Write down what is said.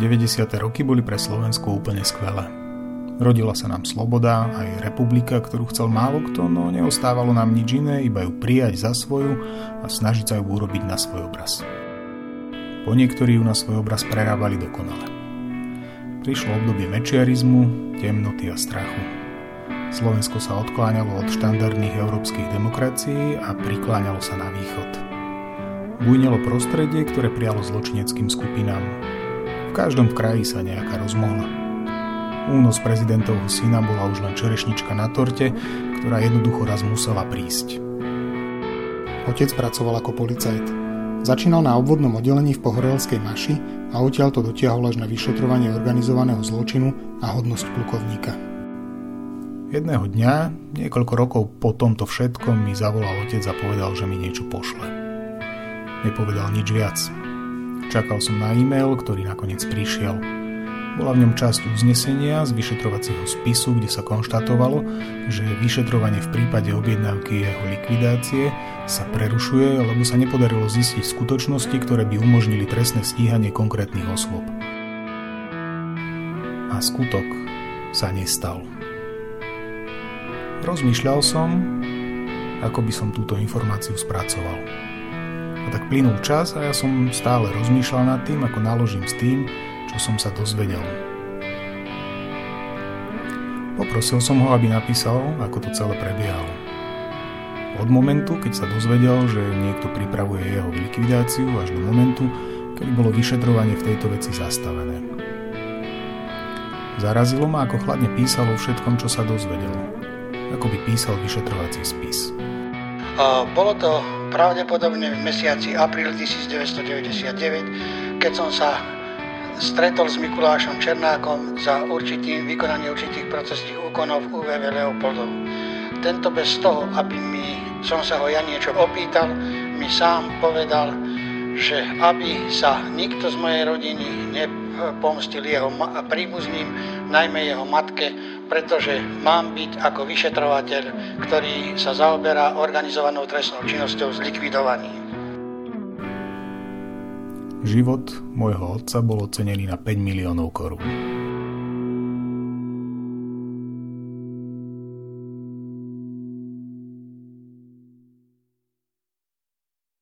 90. roky boli pre Slovensko úplne skvelé. Rodila sa nám sloboda, aj republika, ktorú chcel málo kto, no neostávalo nám nič iné, iba ju prijať za svoju a snažiť sa ju urobiť na svoj obraz. Po niektorí ju na svoj obraz prerábali dokonale. Prišlo obdobie mečiarizmu, temnoty a strachu. Slovensko sa odkláňalo od štandardných európskych demokracií a prikláňalo sa na východ. Bujnelo prostredie, ktoré prijalo zločineckým skupinám. V každom kraji sa nejaká rozmohla. Únos prezidentovho syna bola už len čerešnička na torte, ktorá jednoducho raz musela prísť. Otec pracoval ako policajt. Začínal na obvodnom oddelení v Pohorelskej Maši a odtiaľ to dotiahol až na vyšetrovanie organizovaného zločinu a hodnosť plukovníka. Jedného dňa, niekoľko rokov po tomto všetkom, mi zavolal otec a povedal, že mi niečo pošle. Nepovedal nič viac. Čakal som na e-mail, ktorý nakoniec prišiel – bola v ňom časť uznesenia z vyšetrovacieho spisu, kde sa konštatovalo, že vyšetrovanie v prípade objednávky jeho likvidácie sa prerušuje, lebo sa nepodarilo zistiť skutočnosti, ktoré by umožnili trestné stíhanie konkrétnych osôb. A skutok sa nestal. Rozmýšľal som, ako by som túto informáciu spracoval. A tak plynul čas a ja som stále rozmýšľal nad tým, ako naložím s tým, čo som sa dozvedel. Poprosil som ho, aby napísal, ako to celé prebiehalo. Od momentu, keď sa dozvedel, že niekto pripravuje jeho likvidáciu, až do momentu, kedy bolo vyšetrovanie v tejto veci zastavené. Zarazilo ma, ako chladne písal o všetkom, čo sa dozvedel. Ako by písal vyšetrovací spis. A bolo to pravdepodobne v mesiaci apríl 1999, keď som sa stretol s Mikulášom Černákom za určitým vykonanie určitých procesných úkonov v UVV Leopoldov. Tento bez toho, aby mi, som sa ho ja niečo opýtal, mi sám povedal, že aby sa nikto z mojej rodiny nepomstil jeho príbuzným, najmä jeho matke, pretože mám byť ako vyšetrovateľ, ktorý sa zaoberá organizovanou trestnou činnosťou zlikvidovaním. Život môjho otca bol ocenený na 5 miliónov korún.